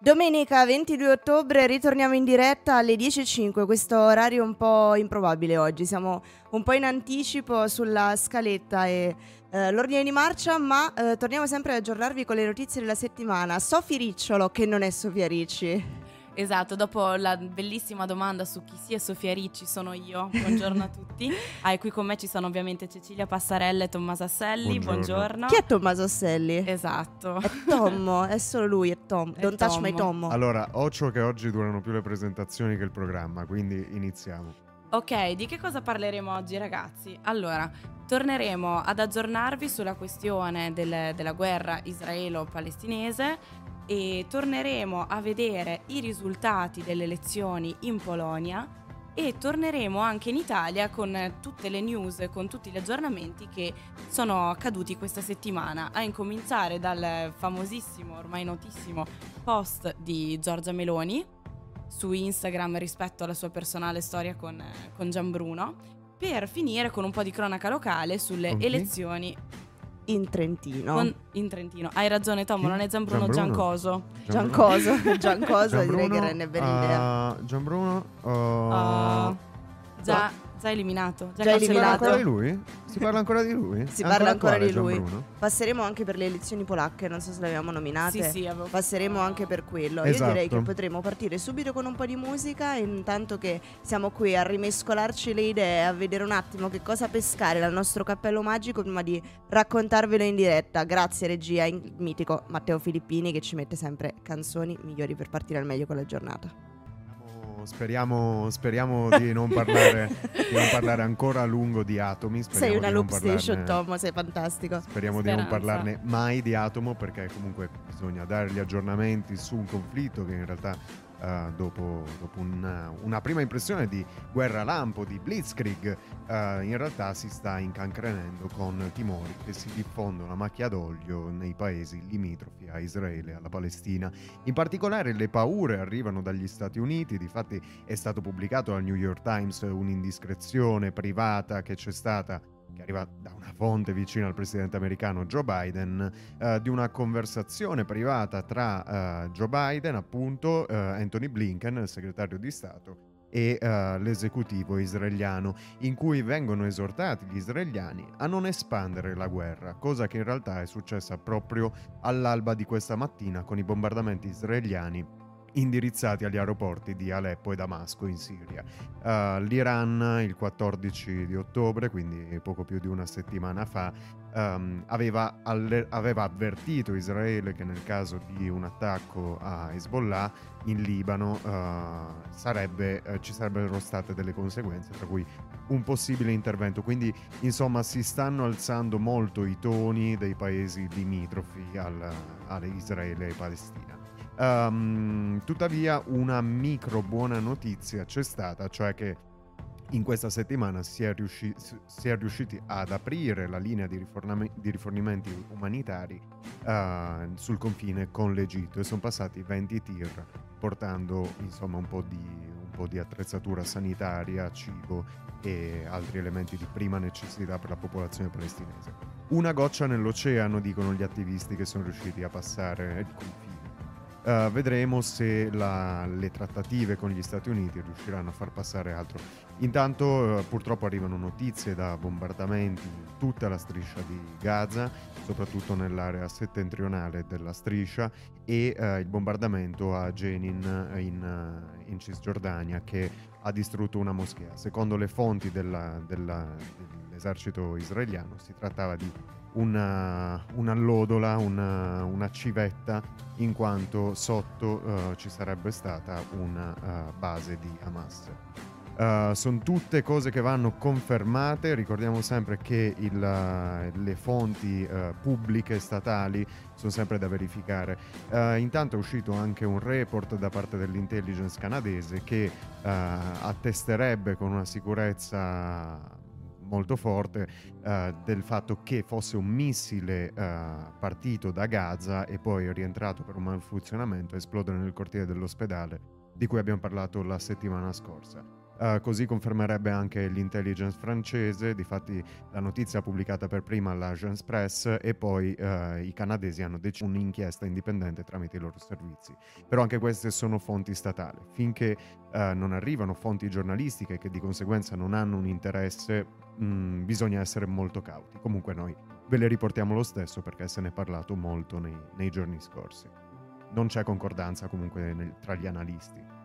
Domenica 22 ottobre ritorniamo in diretta alle 10.05, questo orario un po' improbabile oggi, siamo un po' in anticipo sulla scaletta e eh, l'ordine di marcia, ma eh, torniamo sempre ad aggiornarvi con le notizie della settimana. Sofi Ricciolo, che non è Sofia Ricci. Esatto, dopo la bellissima domanda su chi sia Sofia Ricci, sono io. Buongiorno a tutti. Ah, e qui con me ci sono ovviamente Cecilia Passarella e Tommaso Asselli. Buongiorno. Buongiorno. Chi è Tommaso Asselli? Esatto. È Tommo, è solo lui, è Tom. È Don't Tommo. touch my Tommo. Allora, occhio che oggi durano più le presentazioni che il programma, quindi iniziamo. Ok, di che cosa parleremo oggi ragazzi? Allora, torneremo ad aggiornarvi sulla questione del, della guerra israelo-palestinese e torneremo a vedere i risultati delle elezioni in Polonia e torneremo anche in Italia con tutte le news, con tutti gli aggiornamenti che sono accaduti questa settimana, a incominciare dal famosissimo, ormai notissimo post di Giorgia Meloni su Instagram rispetto alla sua personale storia con, con Gianbruno, per finire con un po' di cronaca locale sulle okay. elezioni in Trentino. Con, in Trentino. Hai ragione Tom, non è Gianbruno, Giancoso. Giancoso, Giancoso direi che rende bene l'idea. Uh, Gianbruno uh, uh, già Già eliminato. Già, già eliminato. ancora di lui? Si parla ancora di lui? Si ancora parla ancora di lui. Passeremo anche per le elezioni polacche, non so se le abbiamo nominate. Sì, sì, avevo... Passeremo anche per quello. Esatto. Io direi che potremo partire subito con un po' di musica, intanto che siamo qui a rimescolarci le idee, a vedere un attimo che cosa pescare dal nostro cappello magico prima di raccontarvelo in diretta. Grazie regia, il mitico Matteo Filippini che ci mette sempre canzoni migliori per partire al meglio con la giornata speriamo, speriamo di, non parlare, di, non parlare, ancora a lungo di atomi. Sei una loop station, Tom, sei fantastico. Speriamo Speranza. di non parlarne mai di atomo perché comunque bisogna dare gli aggiornamenti su un conflitto che in realtà Uh, dopo, dopo una, una, prima impressione di guerra lampo, di blitzkrieg, uh, in realtà si sta incancrenendo con timori che si diffondono a macchia d'olio nei paesi limitrofi a Israele e alla Palestina. In particolare le paure arrivano dagli Stati Uniti, difatti è stato pubblicato al New York Times un'indiscrezione privata che c'è stata che arriva da una fonte vicina al presidente americano Joe Biden, eh, di una conversazione privata tra eh, Joe Biden, appunto, eh, Anthony Blinken, il segretario di Stato, e uh, l'esecutivo israeliano, in cui vengono esortati gli israeliani a non espandere la guerra, cosa che in realtà è successa proprio all'alba di questa mattina con i bombardamenti israeliani indirizzati agli aeroporti di Aleppo e Damasco in Siria. Uh, L'Iran il 14 di ottobre, quindi poco più di una settimana fa, um, aveva, alle- aveva, avvertito Israele che nel caso di un attacco a Hezbollah in Libano uh, sarebbe, uh, ci sarebbero state delle conseguenze, tra cui un possibile intervento. Quindi, insomma, si stanno alzando molto i toni dei paesi limitrofi al, a Israele e Palestina. Um, tuttavia una micro buona notizia c'è stata, cioè che in questa settimana si è, riusci- si è riusciti ad aprire la linea di, riforname- di rifornimenti umanitari uh, sul confine con l'Egitto e sono passati 20 tir portando insomma un po' di, un po' di attrezzatura sanitaria, cibo e altri elementi di prima necessità per la popolazione palestinese. Una goccia nell'oceano, dicono gli attivisti che sono riusciti a passare il confine Uh, vedremo se la, le trattative con gli Stati Uniti riusciranno a far passare altro. Intanto uh, purtroppo arrivano notizie da bombardamenti in tutta la striscia di Gaza, soprattutto nell'area settentrionale della striscia e uh, il bombardamento a Jenin in, in, Cisgiordania che ha distrutto una moschea. Secondo le fonti della, della, dell'esercito israeliano si trattava di una, un'allodola, una, una, civetta, in quanto sotto uh, ci sarebbe stata una uh, base di Hamas. Uh, sono tutte cose che vanno confermate, ricordiamo sempre che il, le fonti pubbliche statali sono sempre da verificare. intanto è uscito anche un report da parte dell'intelligence canadese che attesterebbe con una sicurezza molto forte uh, del fatto che fosse un missile uh, partito da Gaza e poi rientrato per un malfunzionamento e esplodere nel cortile dell'ospedale di cui abbiamo parlato la settimana scorsa. Uh, così confermerebbe anche l'intelligence francese, difatti la notizia pubblicata per prima all'Agence Press e poi uh, i canadesi hanno deciso un'inchiesta indipendente tramite i loro servizi. Però anche queste sono fonti statali. Finché uh, non arrivano fonti giornalistiche che di conseguenza non hanno un interesse, mh, mm, bisogna essere molto cauti. Comunque noi ve le riportiamo lo stesso perché se ne è parlato molto nei, nei giorni scorsi. Non c'è concordanza comunque nel, tra gli analisti.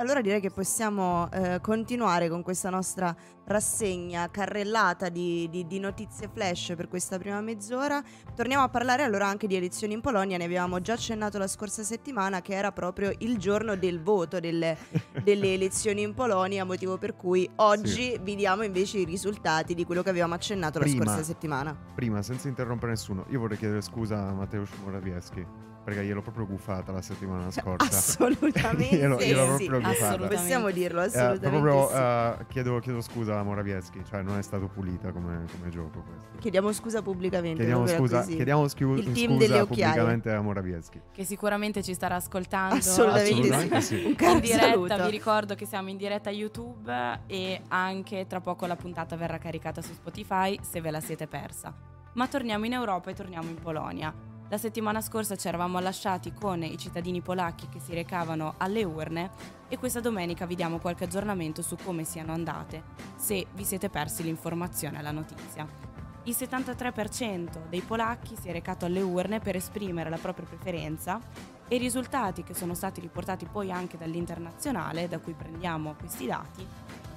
Allora direi che possiamo eh, continuare con questa nostra rassegna carrellata di, di, di, notizie flash per questa prima mezz'ora. Torniamo a parlare allora anche di elezioni in Polonia, ne avevamo già accennato la scorsa settimana che era proprio il giorno del voto delle, delle elezioni in Polonia, motivo per cui oggi sì. vi diamo invece i risultati di quello che avevamo accennato prima, la scorsa settimana. Prima, senza interrompere nessuno, io vorrei chiedere scusa a Mateusz Morawiecki perché gliel'ho proprio guffata la settimana scorsa. Assolutamente. glielo, gliel'ho sì, proprio sì, guffata. Possiamo dirlo, eh, assolutamente. Eh, proprio, sì. uh, chiedo, chiedo, scusa a Morawiecki, cioè non è stato pulita come, come gioco questo. Chiediamo scusa pubblicamente. Chiediamo scusa, chiediamo scu- Il team scusa pubblicamente a Morawiecki. Che sicuramente ci starà ascoltando. Assolutamente, assolutamente sì. Un caro in diretta, saluto. vi ricordo che siamo in diretta a YouTube e anche tra poco la puntata verrà caricata su Spotify se ve la siete persa. Ma torniamo in Europa e torniamo in Polonia. La settimana scorsa ci eravamo lasciati con i cittadini polacchi che si recavano alle urne e questa domenica vi diamo qualche aggiornamento su come siano andate, se vi siete persi l'informazione e la notizia. Il 73% dei polacchi si è recato alle urne per esprimere la propria preferenza e i risultati che sono stati riportati poi anche dall'internazionale, da cui prendiamo questi dati,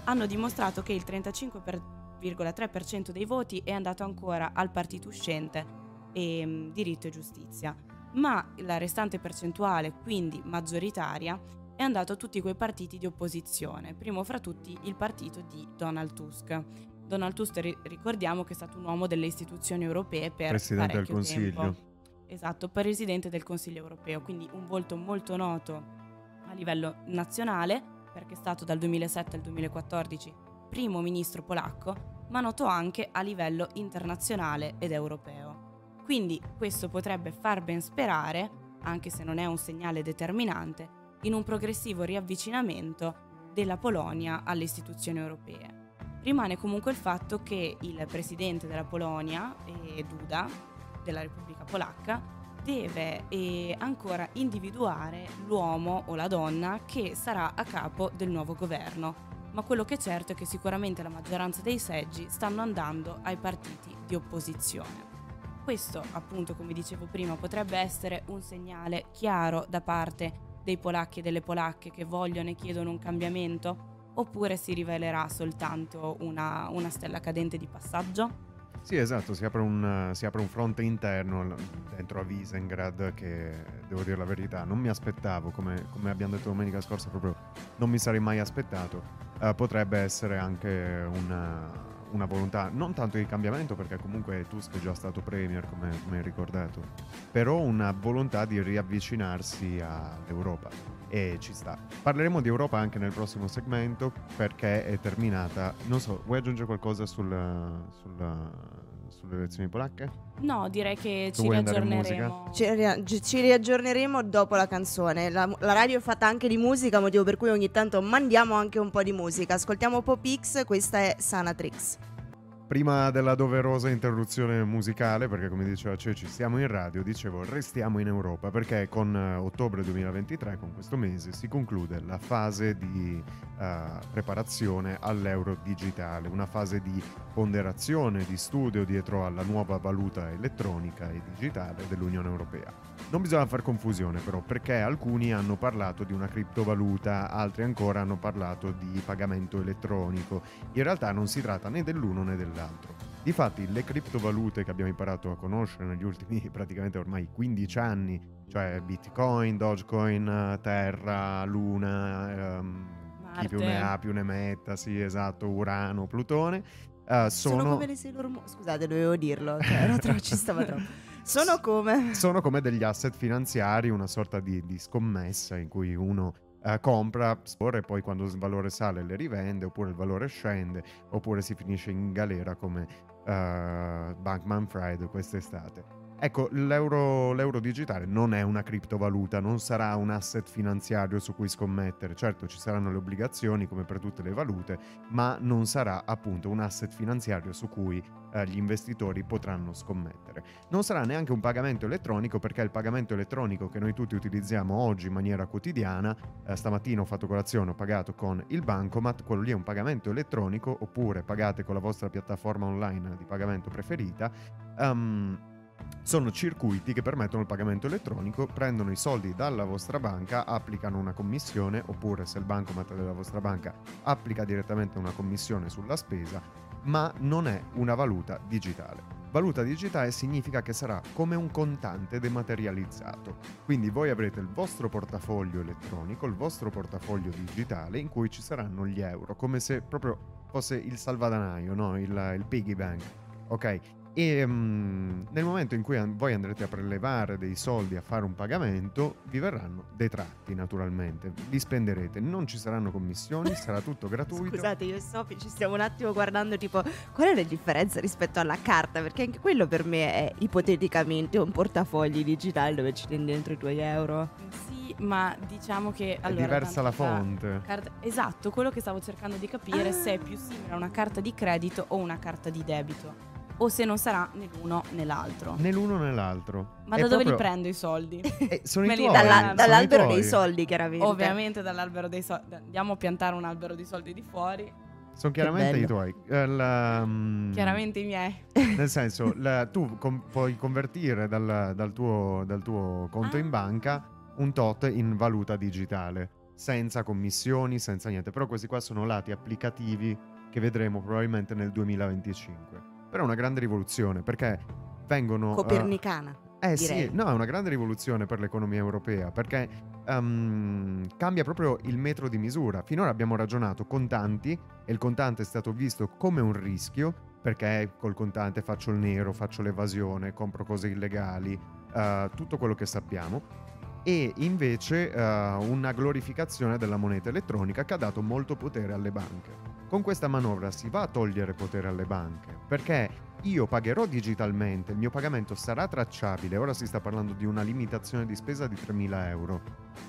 hanno dimostrato che il 35,3% dei voti è andato ancora al partito uscente e mm, diritto e giustizia, ma la restante percentuale, quindi maggioritaria, è andato a tutti quei partiti di opposizione, primo fra tutti il partito di Donald Tusk. Donald Tusk ricordiamo che è stato un uomo delle istituzioni europee per Presidente del Consiglio. Tempo. Esatto, Presidente del Consiglio europeo, quindi un volto molto noto a livello nazionale, perché è stato dal 2007 al 2014 primo ministro polacco, ma noto anche a livello internazionale ed europeo. Quindi questo potrebbe far ben sperare, anche se non è un segnale determinante, in un progressivo riavvicinamento della Polonia alle istituzioni europee. Rimane comunque il fatto che il presidente della Polonia, Duda, della Repubblica Polacca, deve ancora individuare l'uomo o la donna che sarà a capo del nuovo governo. Ma quello che è certo è che sicuramente la maggioranza dei seggi stanno andando ai partiti di opposizione. Questo, appunto, come dicevo prima, potrebbe essere un segnale chiaro da parte dei polacchi e delle polacche che vogliono e chiedono un cambiamento? Oppure si rivelerà soltanto una, una stella cadente di passaggio? Sì, esatto, si apre, un, si apre un, fronte interno dentro a Visengrad che, devo dire la verità, non mi aspettavo, come, come abbiamo detto domenica scorsa, proprio non mi sarei mai aspettato. Uh, potrebbe essere anche una, una volontà non tanto di cambiamento perché comunque Tusk è già stato premier come, come hai ricordato però una volontà di riavvicinarsi all'Europa e ci sta parleremo di Europa anche nel prossimo segmento perché è terminata non so vuoi aggiungere qualcosa sul, sul, sulle elezioni polacche? No, direi che ci riaggiorneremo. Ci, ria- ci, riaggiorneremo dopo la canzone. La, la, radio è fatta anche di musica, motivo per cui ogni tanto mandiamo anche un po' di musica. Ascoltiamo Pop X, questa è Sanatrix. Prima della doverosa interruzione musicale, perché come diceva Ceci, siamo in radio, dicevo restiamo in Europa perché con uh, ottobre 2023, con questo mese, si conclude la fase di uh, preparazione all'euro digitale, una fase di ponderazione, di studio dietro alla nuova valuta elettronica e digitale dell'Unione Europea. Non bisogna far confusione però perché alcuni hanno parlato di una criptovaluta, altri ancora hanno parlato di pagamento elettronico. In realtà non si tratta né dell'uno né dell'altro. Difatti le criptovalute che abbiamo imparato a conoscere negli ultimi praticamente ormai 15 anni, cioè Bitcoin, Dogecoin, Terra, Luna, um, chi più ne ha più ne metta, sì esatto, Urano, Plutone, uh, sono... sono come le Sailor Moon, scusate dovevo dirlo, cioè, troppo, ci stava troppo. Sono come? Sono come degli asset finanziari, una sorta di, di scommessa in cui uno uh, compra e poi quando il valore sale le rivende, oppure il valore scende, oppure si finisce in galera come uh, Bankman Fried quest'estate. Ecco, l'euro, l'euro, digitale non è una criptovaluta, non sarà un asset finanziario su cui scommettere. Certo, ci saranno le obbligazioni come per tutte le valute, ma non sarà appunto un asset finanziario su cui eh, gli investitori potranno scommettere. Non sarà neanche un pagamento elettronico perché il pagamento elettronico che noi tutti utilizziamo oggi in maniera quotidiana, eh, stamattina ho fatto colazione, ho pagato con il bancomat, quello lì è un pagamento elettronico oppure pagate con la vostra piattaforma online di pagamento preferita. Um, sono circuiti che permettono il pagamento elettronico, prendono i soldi dalla vostra banca, applicano una commissione, oppure se il bancomat della vostra banca applica direttamente una commissione sulla spesa, ma non è una valuta digitale. Valuta digitale significa che sarà come un contante dematerializzato. Quindi voi avrete il vostro portafoglio elettronico, il vostro portafoglio digitale in cui ci saranno gli euro, come se proprio fosse il salvadanaio, no? il, il piggy bank. Ok? E um, nel momento in cui an- voi andrete a prelevare dei soldi a fare un pagamento, vi verranno detratti naturalmente, li spenderete, non ci saranno commissioni, sarà tutto gratuito. Scusate, io e Sofì ci stiamo un attimo guardando tipo qual è la differenza rispetto alla carta, perché anche quello per me è ipoteticamente un portafogli digitale dove ci tieni dentro i tuoi euro. Sì, ma diciamo che allora, è diversa la fonte. Carta, esatto, quello che stavo cercando di capire ah. se è più simile a una carta di credito o una carta di debito o se non sarà né l'uno né l'altro. Né l'uno né l'altro. Ma è da dove li prendo i soldi? Eh, sono i tuoi. Dalla, dall'albero dei soldi, chiaramente. Ovviamente dall'albero dei soldi. Andiamo a piantare un albero di soldi di fuori. Sono chiaramente i tuoi. Uh, la, um, chiaramente i miei. Nel senso, la, tu com- puoi convertire dal, dal, tuo, dal tuo, conto ah. in banca un tot in valuta digitale, senza commissioni, senza niente. Però questi qua sono lati applicativi che vedremo probabilmente nel 2025. Però è una grande rivoluzione perché vengono... Eh, Copernicana. Uh, eh direi. sì, no, è una grande rivoluzione per l'economia europea perché um, cambia proprio il metro di misura. Finora abbiamo ragionato contanti e il contante è stato visto come un rischio perché col contante faccio il nero, faccio l'evasione, compro cose illegali, uh, tutto quello che sappiamo e invece uh, una glorificazione della moneta elettronica che ha dato molto potere alle banche. Con questa manovra si va a togliere potere alle banche perché io pagherò digitalmente, il mio pagamento sarà tracciabile. Ora si sta parlando di una limitazione di spesa di 3.000 euro.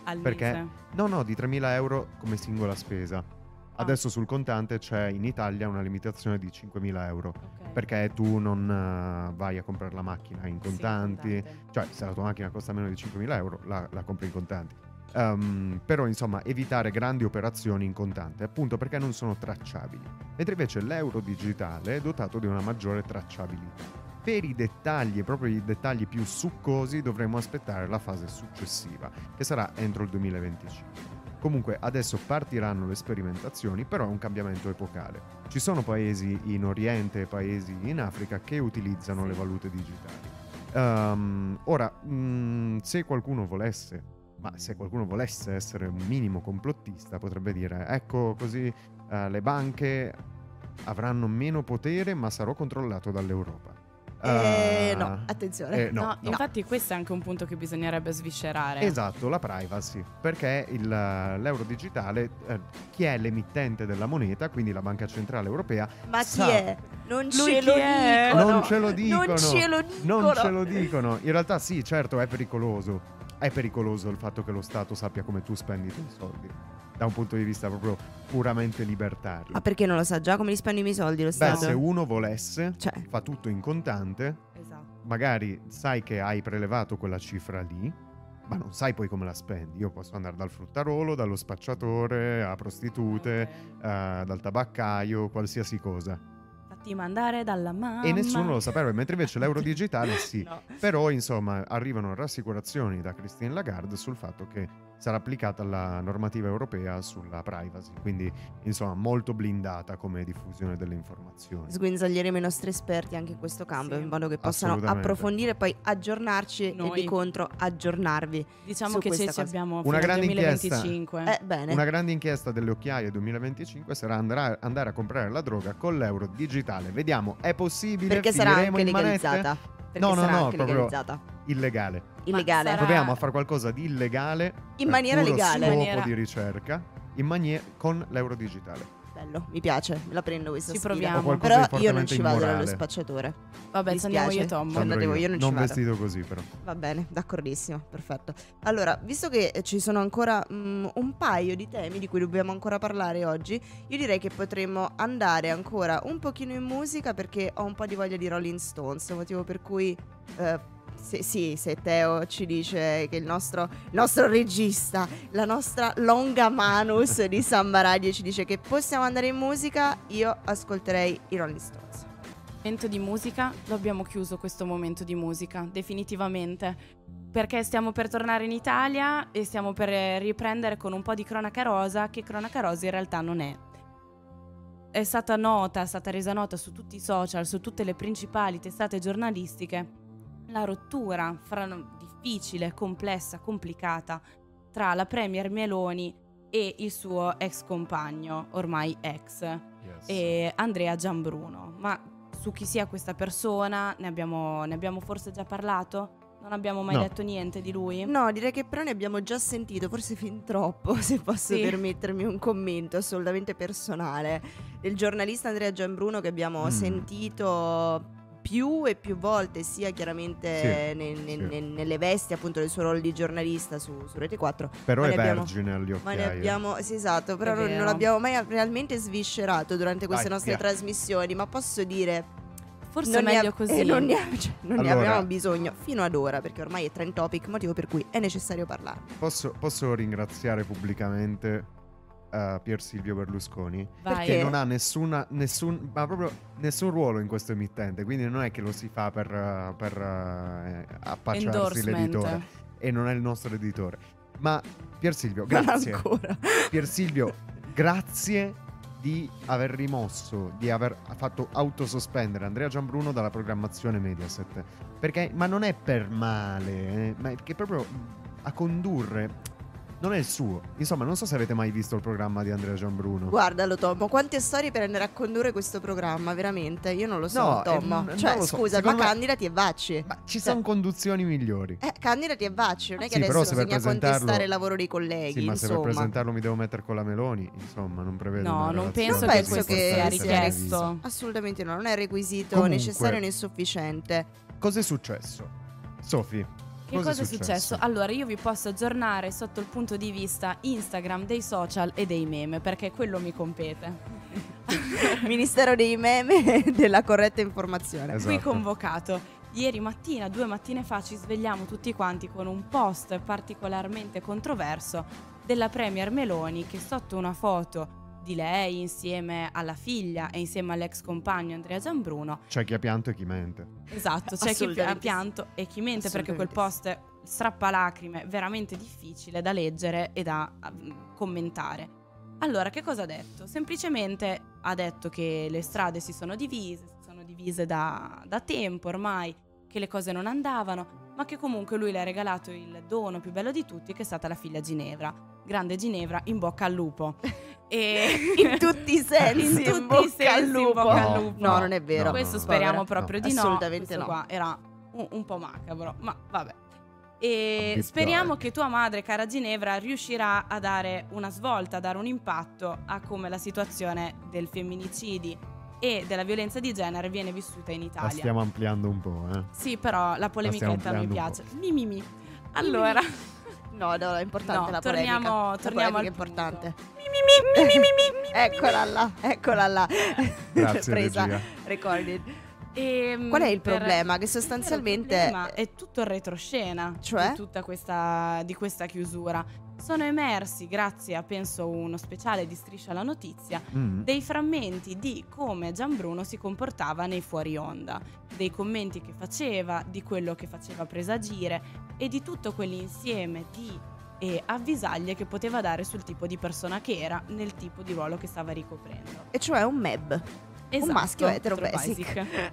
Al perché, mese? No, no, di 3.000 euro come singola spesa. Ah. Adesso sul contante c'è in Italia una limitazione di 5.000 euro okay. perché tu non uh, vai a comprare la macchina in contanti, sì, cioè se la tua macchina costa meno di 5.000 euro la, la compri in contanti. Um, però insomma evitare grandi operazioni in contante appunto perché non sono tracciabili mentre invece l'euro digitale è dotato di una maggiore tracciabilità per i dettagli proprio i dettagli più succosi dovremo aspettare la fase successiva che sarà entro il 2025 Comunque adesso partiranno le sperimentazioni, però è un cambiamento epocale. Ci sono paesi in Oriente e paesi in Africa che utilizzano le valute digitali. Um, ora, mh, mm, se qualcuno volesse ma se qualcuno volesse essere un minimo complottista potrebbe dire ecco così uh, le banche avranno meno potere ma sarò controllato dall'Europa. Eh, uh, no, attenzione. Eh, no, no, no, Infatti questo è anche un punto che bisognerebbe sviscerare. Esatto, la privacy, perché il, l'euro digitale, eh, chi è l'emittente della moneta, quindi la Banca Centrale Europea... Ma sa, chi è? Non ce lo dicono. Non ce lo dicono. Non ce lo dicono. Non ce lo dicono. In realtà sì, certo, è pericoloso è pericoloso il fatto che lo Stato sappia come tu spendi i tuoi soldi. Da un punto di vista proprio puramente libertario. Ma perché non lo sa già come li spendi i miei soldi lo Stato? Beh, se uno volesse, cioè. fa tutto in contante. Esatto. Magari sai che hai prelevato quella cifra lì, ma non sai poi come la spendi. Io posso andare dal fruttarolo, dallo spacciatore, a prostitute, okay. uh, dal tabaccaio, qualsiasi cosa fatti mandare dalla mamma. E nessuno lo sapeva, mentre invece l'euro digitale sì. no. Però insomma arrivano rassicurazioni da Christine Lagarde sul fatto che sarà applicata la normativa europea sulla privacy, quindi insomma molto blindata come diffusione delle informazioni. Sguinzaglieremo i nostri esperti anche in questo campo sì, in modo che possano approfondire e poi aggiornarci Noi. e di contro aggiornarvi. Diciamo che se ci abbiamo una grande 2025. Inchiesta, eh, una grande inchiesta delle occhiaie 2025 sarà andare, andare a comprare la droga con l'euro digitale. Vediamo, è possibile? Perché sarà anche legalizzata. Perché no, no, no, proprio illegale. Illegale. Sarà... Proviamo a fare qualcosa di illegale in maniera legale. scopo maniera... di ricerca in manie... con l'euro digitale. Bello, mi piace, me la prendo questa Ci sfida. proviamo. Però io non ci vado dallo spacciatore. Vabbè, ci andiamo io e Tom. Voi, io non, non ci vado. vestito così però. Va bene, d'accordissimo, perfetto. Allora, visto che ci sono ancora um, un paio di temi di cui dobbiamo ancora parlare oggi, io direi che potremmo andare ancora un pochino in musica perché ho un po' di voglia di Rolling Stones, motivo per cui... Uh, se, sì, se Teo ci dice che il nostro, il nostro regista, la nostra longa manus di Samba Radio ci dice che possiamo andare in musica, io ascolterei i Rolling Stones. Momento di musica, lo abbiamo chiuso questo momento di musica, definitivamente. Perché stiamo per tornare in Italia e stiamo per riprendere con un po' di cronaca rosa, che cronaca rosa in realtà non è è stata nota, è stata resa nota su tutti i social, su tutte le principali testate giornalistiche la rottura fra, difficile, complessa, complicata tra la Premier Meloni e il suo ex compagno, ormai ex, yes. e Andrea Giambruno. Ma su chi sia questa persona ne abbiamo, ne abbiamo forse già parlato? Non abbiamo mai no. detto niente di lui? No, direi che però ne abbiamo già sentito, forse fin troppo, se posso sì. permettermi un commento assolutamente personale. Del giornalista Andrea Giambruno che abbiamo mm. sentito più e più volte, sia chiaramente sì, ne, ne, sì. nelle vesti appunto del suo ruolo di giornalista su, su Rete 4. Però è abbiamo, vergine agli occhi. Ma ne abbiamo, sì, esatto, però non, non, l'abbiamo mai realmente sviscerato durante queste Vai, nostre via. trasmissioni, ma posso dire... Forse è meglio ab- così. Eh, non, ne, cioè, non allora, ne, abbiamo bisogno fino ad ora, perché ormai è trend topic, motivo per cui è necessario parlare. Posso, posso ringraziare pubblicamente uh, Pier Silvio Berlusconi Vai. che non ha nessuna, nessun, ma proprio nessun ruolo in questo emittente, quindi non è che lo si fa per, uh, per uh, appacciarsi l'editore e non è il nostro editore. Ma Pier Silvio, grazie. Pier Silvio, grazie di aver rimosso, di aver fatto autosospendere Andrea Gianbruno dalla programmazione Mediaset. Perché, ma non è per male, eh, ma è che proprio a condurre non è il suo. Insomma, non so se avete mai visto il programma di Andrea Gianbruno. Guardalo, Tom. Quante storie per andare a condurre questo programma, veramente? Io non lo so, no, Tom. Eh, cioè, so. scusa, Secondo ma me... candidati e vacci. Ma ci cioè... sono conduzioni migliori. Eh, candidati e vacci. Non è che sì, adesso bisogna presentarlo... contestare il lavoro dei colleghi. Sì, ma insomma. se per presentarlo mi devo mettere con la Meloni, insomma, non prevedo. No, non penso, non penso che sia richiesto. Assolutamente no, non è requisito Comunque, necessario né sufficiente. Cos'è successo? Sofi, che cosa, cosa è successo? successo? Allora, io vi posso aggiornare sotto il punto di vista Instagram, dei social e dei meme, perché quello mi compete. Ministero dei meme e della corretta informazione. Esatto. Qui convocato. Ieri mattina, due mattine fa, ci svegliamo tutti quanti con un post particolarmente controverso della Premier Meloni che sotto una foto di lei insieme alla figlia e insieme all'ex compagno Andrea Giambruno. C'è chi ha pianto e chi mente. Esatto, c'è chi ha pianto e chi mente perché quel post è strappalacrime, veramente difficile da leggere e da uh, commentare. Allora, che cosa ha detto? Semplicemente ha detto che le strade si sono divise, si sono divise da, da tempo ormai, che le cose non andavano, ma che comunque lui le ha regalato il dono più bello di tutti, che è stata la figlia Ginevra grande Ginevra, in bocca al lupo. E in tutti i sensi, in, in tutti i sensi, al lupo. in bocca al lupo. No, non è vero. No, Questo speriamo no, proprio di no. Assolutamente Questo no. qua era un, un po' macabro, ma vabbè. E speriamo che tua madre, cara Ginevra, riuscirà a dare una svolta, a dare un impatto a come la situazione del femminicidi e della violenza di genere viene vissuta in Italia. La stiamo ampliando un po', eh. Sì, però la polemichetta mi piace. Mi, mi, mi. Allora, No, no, è importante no, la torniamo, polemica. Torniamo la polemica è importante. Mi, mi, mi, eccola là, eccola là. Grazie, Presa, recorded. E, ehm, Qual è il problema? Che sostanzialmente è tutto il retroscena cioè? di tutta questa, di questa chiusura. Sono emersi, grazie a penso uno speciale di Striscia la Notizia, mm. dei frammenti di come Gianbruno si comportava nei fuori onda, dei commenti che faceva, di quello che faceva presagire e di tutto quell'insieme di e avvisaglie che poteva dare sul tipo di persona che era nel tipo di ruolo che stava ricoprendo. E cioè un MEB. Esatto, un maschio etero basic. basic.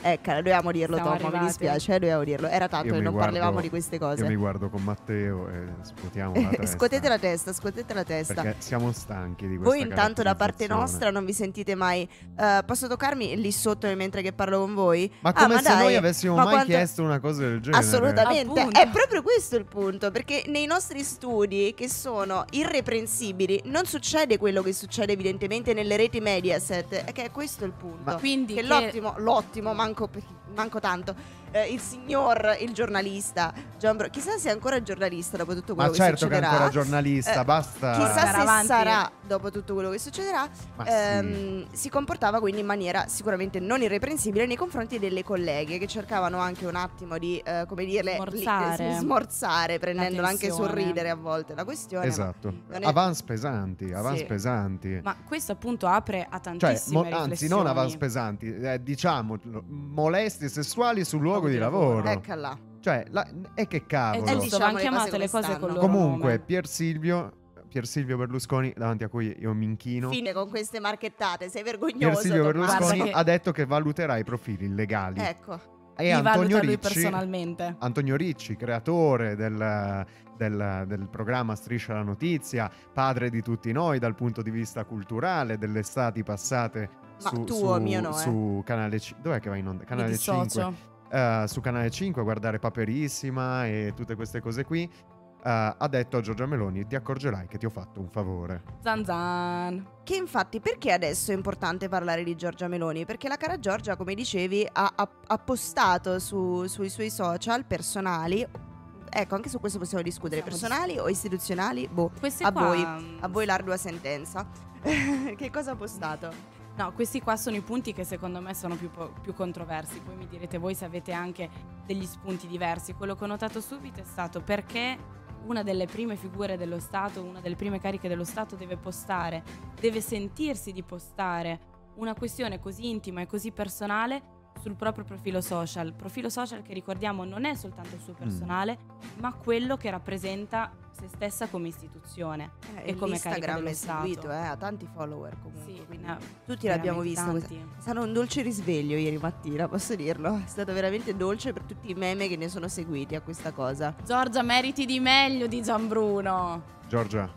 Eccola. Ecco, dovevamo dirlo Siamo Tom, mi dispiace, eh, dovevamo dirlo. Era tanto che non guardo, parlavamo di queste cose. Io mi guardo con Matteo e scuotiamo la testa. scuotete la testa, scuotete la testa. Perché siamo stanchi di questo. Voi intanto da parte nostra non vi sentite mai. Uh, posso toccarmi lì sotto mentre che parlo con voi? Ma come ah, ma se dai, noi avessimo mai quanto... chiesto una cosa del genere. Assolutamente. Appunto. È proprio questo il punto. Perché nei nostri studi, che sono irreprensibili, non succede quello che succede evidentemente nelle reti Mediaset. Che è questo il punto. Ma quindi che, che... l'ottimo, l'ottimo, manco, manco tanto eh, il signor, il giornalista John Bro- chissà se è ancora giornalista dopo tutto quello Ma che certo succederà. che è ancora giornalista, eh, basta. Chissà se avanti. sarà dopo tutto quello che succederà. Ehm, sì. Si comportava quindi in maniera sicuramente non irreprensibile nei confronti delle colleghe che cercavano anche un attimo di, eh, come dirle, smorzare, li, smorzare prendendola anche sul ridere a volte la questione. Esatto. È... Avans pesanti, avans sì. pesanti. Ma questo appunto apre a tantissime cioè, mo- Anzi, non avans pesanti, eh, diciamo molesti sessuali sul luogo di lavoro. Eccola. Cioè, la, e che cavolo. È giusto, diciamo vanno chiamate le cose con loro Comunque, nome. Pier Silvio Pier Silvio Berlusconi, davanti a cui io mi inchino. Fine con queste marchettate, sei vergognoso. Pier Silvio Berlusconi che... ha detto che valuterà i profili illegali. Ecco. E Li Antonio Ricci, personalmente. Antonio Ricci, creatore del, del, del, programma Striscia la Notizia, padre di tutti noi dal punto di vista culturale, delle estati passate Ma su, tuo, su, mio no, su eh. Canale 5. Dov'è che va in onda? Canale 5 uh, su Canale 5 a guardare Paperissima e tutte queste cose qui. Uh, ha detto a Giorgia Meloni ti accorgerai che ti ho fatto un favore. Zan zan. Che infatti perché adesso è importante parlare di Giorgia Meloni? Perché la cara Giorgia, come dicevi, ha, ha, ha postato su, sui suoi social personali ecco, anche su questo possiamo discutere, personali o istituzionali? Boh, Queste a qua... voi, a voi l'ardua sentenza. che cosa ha postato? No, questi qua sono i punti che secondo me sono più, più, controversi. Poi mi direte voi se avete anche degli spunti diversi. Quello che ho notato subito è stato perché una delle prime figure dello Stato, una delle prime cariche dello Stato deve postare, deve sentirsi di postare una questione così intima e così personale sul proprio profilo social. Profilo social che ricordiamo non è soltanto il suo mm. personale, mm. ma quello che rappresenta se stessa come istituzione eh, e come Instagram è seguito, eh, ha tanti follower comunque. Sì, quindi no, tutti l'abbiamo visto. È stato un dolce risveglio ieri mattina, posso dirlo. È stato veramente dolce per tutti i meme che ne sono seguiti a questa cosa. Giorgia, meriti di meglio di Gianbruno. Giorgia,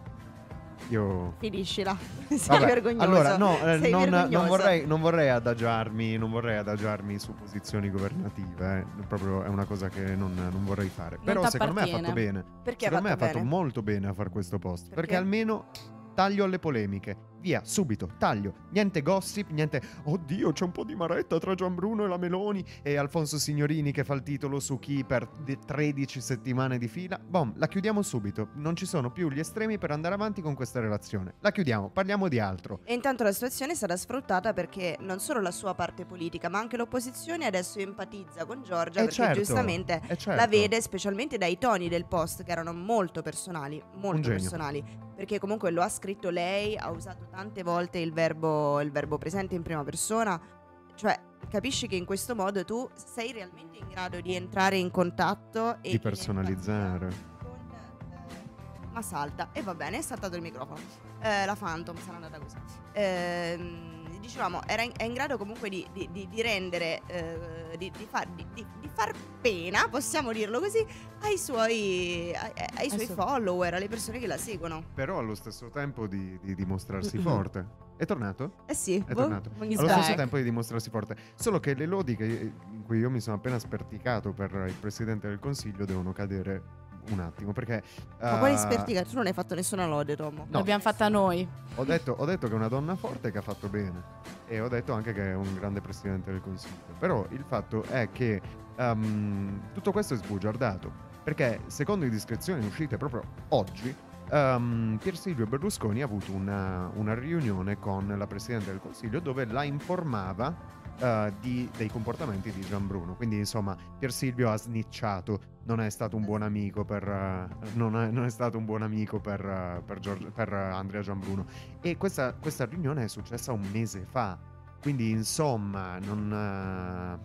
io... Finiscila, sei Vabbè, vergognoso. Allora, no, eh, non, non, vorrei, non, vorrei, adagiarmi, non vorrei adagiarmi su posizioni governative, eh. proprio è una cosa che non, non vorrei fare. Però secondo me ha fatto bene. Perché secondo ha me ha fatto molto bene a fare questo post, perché, perché almeno taglio alle polemiche via, subito, taglio. Niente gossip, niente oddio, c'è un po' di maretta tra Gian Bruno e la Meloni e Alfonso Signorini che fa il titolo su chi per 13 settimane di fila. Bom, la chiudiamo subito. Non ci sono più gli estremi per andare avanti con questa relazione. La chiudiamo, parliamo di altro. E intanto la situazione sarà sfruttata perché non solo la sua parte politica, ma anche l'opposizione adesso empatizza con Giorgia eh perché certo, giustamente eh certo. la vede specialmente dai toni del post che erano molto personali, molto personali, perché comunque lo ha scritto lei, ha usato tante volte il verbo, il verbo presente in prima persona, cioè capisci che in questo modo tu sei realmente in grado di entrare in contatto e di personalizzare. Con, eh, ma salta e va bene, è saltato il microfono. Eh, la Phantom sarà andata così. Eh, dicevamo, era in, è in grado comunque di, di, di, di rendere, eh, di, far, di, far, pena, possiamo dirlo così, ai suoi, ai, ai suoi follower, alle persone che la seguono. Però allo stesso tempo di, dimostrarsi mm-hmm. forte. È tornato? Eh sì, è boh, tornato. Allo back. stesso tempo di dimostrarsi forte. Solo che le lodi che, in cui io mi sono appena sperticato per il Presidente del Consiglio devono cadere un attimo perché... Ma uh, quali spertica? Tu non hai fatto nessuna lode, Tomo. No. L'abbiamo fatta noi. Ho detto, ho detto che è una donna forte che ha fatto bene e ho detto anche che è un grande Presidente del Consiglio. Però il fatto è che um, tutto questo è sbugiardato perché secondo indiscrezioni uscite proprio oggi um, Pier Silvio Berlusconi ha avuto una, una riunione con la Presidente del Consiglio dove la informava uh, di, dei comportamenti di Gian Bruno. Quindi, insomma, Pier Silvio ha snicciato. Non è stato un buon amico per, uh, non, è, non, è, stato un buon amico per, uh, per, Giorgio, per Andrea Gianbruno. E questa, questa, riunione è successa un mese fa. Quindi, insomma, non,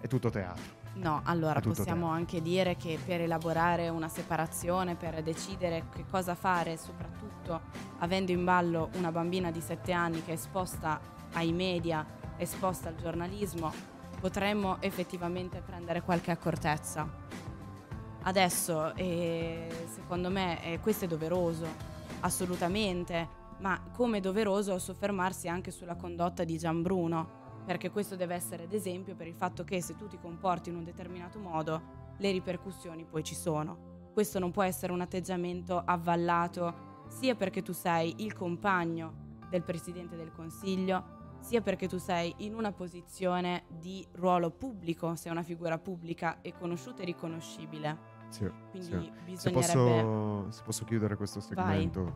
è tutto teatro. No, allora possiamo teatro. anche dire che per elaborare una separazione, per decidere che cosa fare, soprattutto avendo in ballo una bambina di 7 anni che è esposta ai media esposta al giornalismo, potremmo effettivamente prendere qualche accortezza. Adesso, eh, secondo me, eh, questo è doveroso, assolutamente, ma come doveroso soffermarsi anche sulla condotta di Gianbruno, perché questo deve essere d'esempio per il fatto che se tu ti comporti in un determinato modo, le ripercussioni poi ci sono. Questo non può essere un atteggiamento avvallato sia perché tu sei il compagno del Presidente del Consiglio, sia perché tu sei in una posizione di ruolo pubblico, sei una figura pubblica e conosciuta e riconoscibile. Sì, Quindi sì. bisognerebbe... Se posso, se posso chiudere questo segmento, Vai.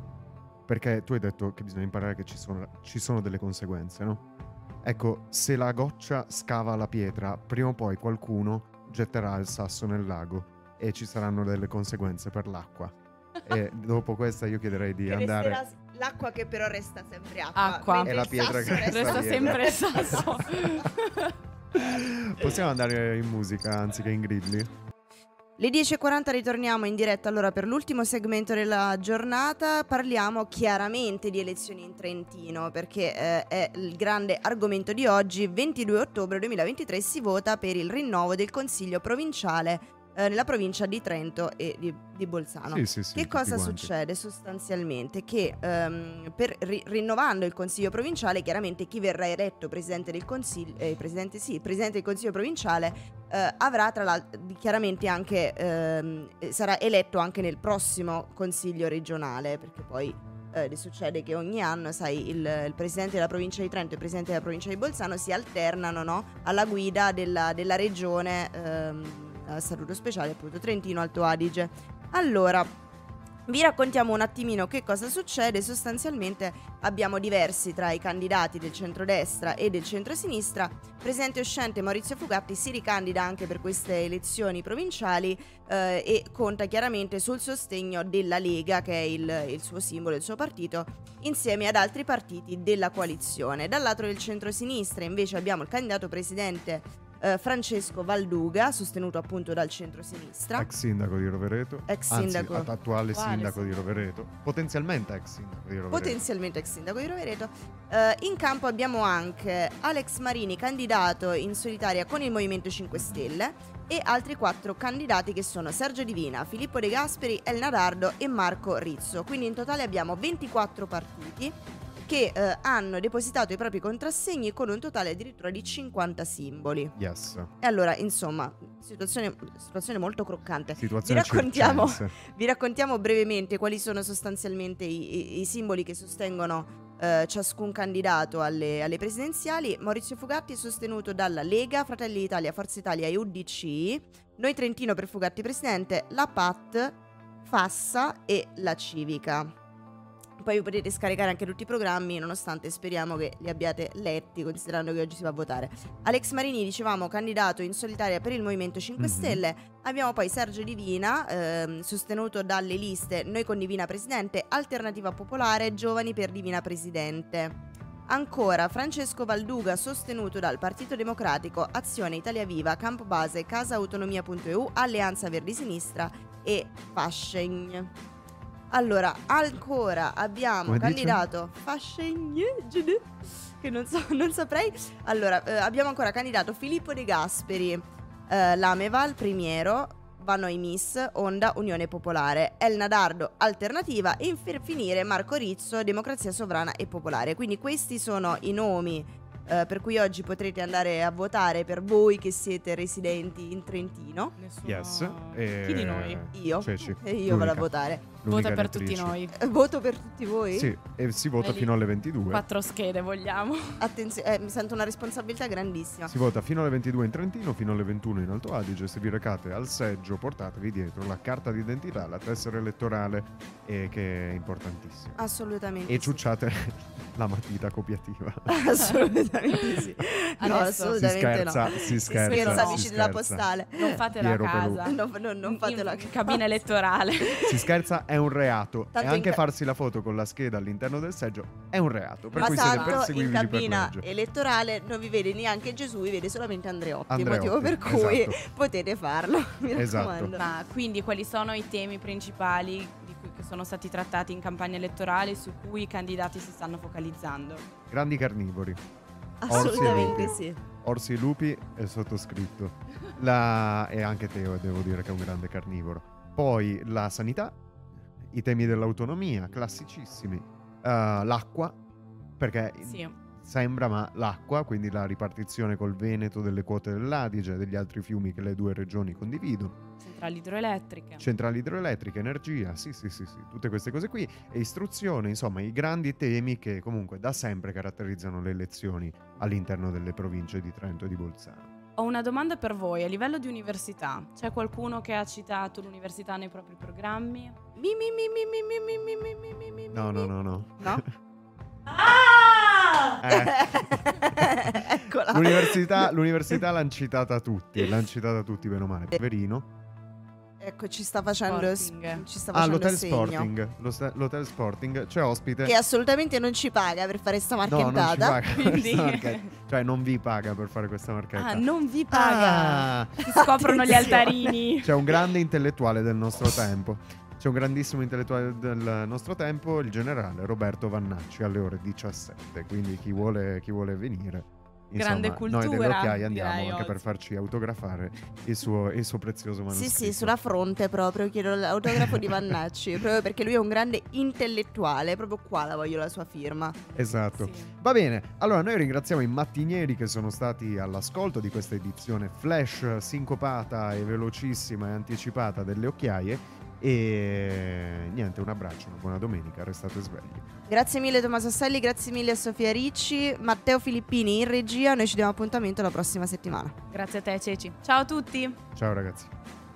perché tu hai detto che bisogna imparare che ci sono, ci sono delle conseguenze, no? Ecco, se la goccia scava la pietra, prima o poi qualcuno getterà il sasso nel lago e ci saranno delle conseguenze per l'acqua. e dopo questa io chiederei di Che andare... resterà l'acqua che però resta sempre acqua. Acqua. E la pietra che resta Resta sempre sasso. Possiamo andare in musica anziché in grilli? Le 10.40 ritorniamo in diretta allora per l'ultimo segmento della giornata. Parliamo chiaramente di elezioni in Trentino perché eh, è il grande argomento di oggi. 22 ottobre 2023 si vota per il rinnovo del Consiglio provinciale eh, nella provincia di Trento e di, di Bolzano. Sì, sì, sì. Che cosa quanti. succede sostanzialmente? Che ehm, per ri- rinnovando il consiglio provinciale, chiaramente chi verrà eletto presidente del consiglio, eh, presidente, sì, presidente del consiglio provinciale, eh, avrà tra l'altro chiaramente anche ehm, eh, sarà eletto anche nel prossimo consiglio regionale, perché poi eh, succede che ogni anno, sai, il, il presidente della provincia di Trento e il presidente della provincia di Bolzano si alternano no, alla guida della, della regione ehm, a statuto speciale, appunto Trentino Alto Adige. Allora, vi raccontiamo un attimino che cosa succede. Sostanzialmente abbiamo diversi tra i candidati del centrodestra e del centrosinistra. Presidente uscente Maurizio Fugatti si ricandida anche per queste elezioni provinciali eh, e conta chiaramente sul sostegno della Lega, che è il, il suo simbolo, il suo partito, insieme ad altri partiti della coalizione. Dal lato del centrosinistra invece abbiamo il candidato presidente eh, Francesco Valduga, sostenuto appunto dal centrosinistra. Ex sindaco di Rovereto. Ex Anzi, sindaco. at- attuale Quale sindaco di sindaco? Rovereto. Potenzialmente ex sindaco di Rovereto. potenzialmente ex sindaco di Rovereto. Eh, in campo abbiamo anche Alex Marini, candidato in solitaria con il Movimento 5 Stelle, e altri quattro candidati che sono Sergio Divina, Filippo De Gasperi, Elna Dardo e Marco Rizzo. Quindi in totale abbiamo 24 partiti che eh, hanno depositato i propri contrassegni con un totale addirittura di 50 simboli. Yes. E allora, insomma, situazione, situazione molto croccante. Situazione Vi raccontiamo-. Vi raccontiamo brevemente quali sono sostanzialmente i, i- i simboli che sostengono eh, ciascun candidato alle, alle presidenziali. Maurizio Fugatti è sostenuto dalla Lega, Fratelli d'Italia, Forza Italia e UDC. Noi Trentino per Fugatti presidente, la PAT, Fassa e la Civica. Poi vi potete scaricare anche tutti i programmi, nonostante speriamo che li abbiate letti, considerando che oggi si va a votare. Alex Marini, dicevamo, candidato in solitaria per il Movimento 5 Mhm. Stelle. Abbiamo poi Sergio Divina, ehm, sostenuto dalle liste Noi con Divina Presidente, Alternativa Popolare, Giovani per Divina Presidente. Ancora Francesco Valduga, sostenuto dal Partito Democratico, Azione Italia Viva, Campo Base, Casaautonomia.eu, Alleanza Verdi Sinistra e Fasching. Allora, ancora abbiamo Come candidato Fasching, che non, so, non saprei. Allora, eh, abbiamo ancora candidato Filippo De Gasperi, eh, Lameval, Primiero, Vanoi Miss, Onda, Unione Popolare, Elna Dardo, Alternativa e per finire Marco Rizzo, Democrazia Sovrana e Popolare. Quindi questi sono i nomi eh, per cui oggi potrete andare a votare per voi che siete residenti in Trentino. Nessuno... Yes. E... Chi di noi? Io. Ceci, E io vado a votare. l'unica Vota per tutti noi. Eh, Voto per tutti voi? Sì, e si vota fino alle 22. Quattro schede vogliamo. Attenzione, eh, mi sento una responsabilità grandissima. Si vota fino alle 22 in Trentino, fino alle 21 in Alto Adige. Se vi recate al seggio, portatevi dietro la carta d'identità, la tessera elettorale, eh, che è importantissima. Assolutamente. E sì. ciucciate la matita copiativa. Assolutamente sì. No, Adesso- si assolutamente scherza, no. si scherza. Si amici della scherza. postale. Non fatelo a Piero casa. No, no, non fatelo a In cabina elettorale. Si scherza, è un reato. Tanto e anche in ca- farsi la foto con la scheda all'interno del seggio è un reato. Per Ma cui siete tanto in perseguibili per cabina elettorale non vi vede neanche Gesù, vi vede solamente Andreotti, Andreotti, motivo per cui esatto. potete farlo. Mi Esatto. raccomando. Ma quindi quali sono i temi principali cui, che sono stati trattati in campagna elettorale su cui i candidati si stanno focalizzando? Grandi carnivori. Assolutamente lupi. sì. Orsi e lupi è sottoscritto. La... E anche Teo, devo dire che è un grande carnivoro. Poi la sanità, i temi dell'autonomia, classicissimi. Uh, l'acqua, perché sì. Sembra, ma l'acqua, quindi la ripartizione col Veneto delle quote dell'Adige e degli altri fiumi che le due regioni condividono. Centrali idroelettriche. Centrali idroelettriche, energia, sì, sì, sì, sì, tutte queste cose qui. E istruzione, insomma, i grandi temi che comunque da sempre caratterizzano le elezioni all'interno delle province di Trento e di Bolzano. Ho una domanda per voi, a livello di università, c'è qualcuno che ha citato l'università nei propri programmi? Mi, mi, mi, mi, mi, mi, mi, mi, mi, mi, mi, No, no, no, no. No? ah! Eh. Eccola. L'università, l'università l'hanno citata tutti, l'hanno citata tutti, meno male. Poverino. Ecco, ci sta facendo, sporting. ci sta facendo ah, l'hotel segno. Sporting. Lo, l'hotel Sporting c'è ospite. Che assolutamente non ci paga per fare sta marchettata. No, non ci paga quindi... Cioè, non vi paga per fare questa marchetta. Ah, non vi paga. Ah. Si scoprono gli altarini. C'è un grande intellettuale del nostro tempo. C'è un grandissimo intellettuale del nostro tempo, il generale Roberto Vannacci, alle ore 17. Quindi chi vuole, chi vuole venire Insomma, Grande cultura. Noi delle occhiaie andiamo anche oggi. per farci autografare il suo, il suo, prezioso manoscritto. Sì, sì, sulla fronte proprio chiedo l'autografo di Vannacci, proprio perché lui è un grande intellettuale, proprio qua la voglio la sua firma. Esatto. Sì. Va bene, allora noi ringraziamo i mattinieri che sono stati all'ascolto di questa edizione flash sincopata e velocissima e anticipata delle occhiaie e niente, un abbraccio, una buona domenica, restate svegli. Grazie mille Tommaso Stelli, grazie mille a Sofia Ricci, Matteo Filippini in regia, noi ci diamo appuntamento la prossima settimana. Grazie a te Ceci. Ciao a tutti. Ciao ragazzi.